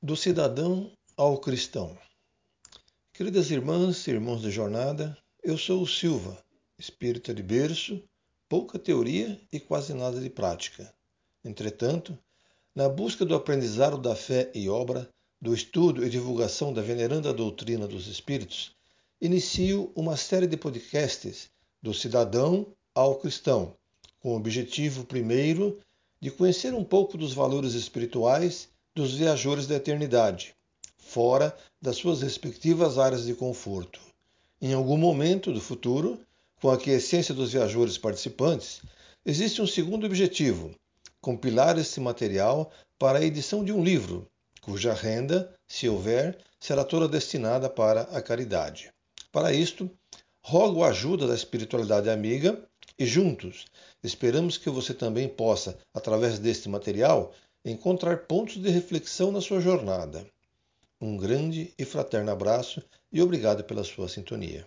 Do cidadão ao cristão. Queridas irmãs e irmãos de jornada, eu sou o Silva, espírita de berço, pouca teoria e quase nada de prática. Entretanto, na busca do aprendizado da fé e obra, do estudo e divulgação da veneranda doutrina dos espíritos, inicio uma série de podcasts do cidadão ao cristão, com o objetivo primeiro de conhecer um pouco dos valores espirituais dos viajores da eternidade, fora das suas respectivas áreas de conforto. Em algum momento do futuro, com a aquiescência dos viajores participantes, existe um segundo objetivo: compilar esse material para a edição de um livro, cuja renda, se houver, será toda destinada para a caridade. Para isto, rogo a ajuda da espiritualidade amiga e juntos esperamos que você também possa, através deste material, encontrar pontos de reflexão na sua jornada. Um grande e fraterno abraço e obrigado pela sua sintonia.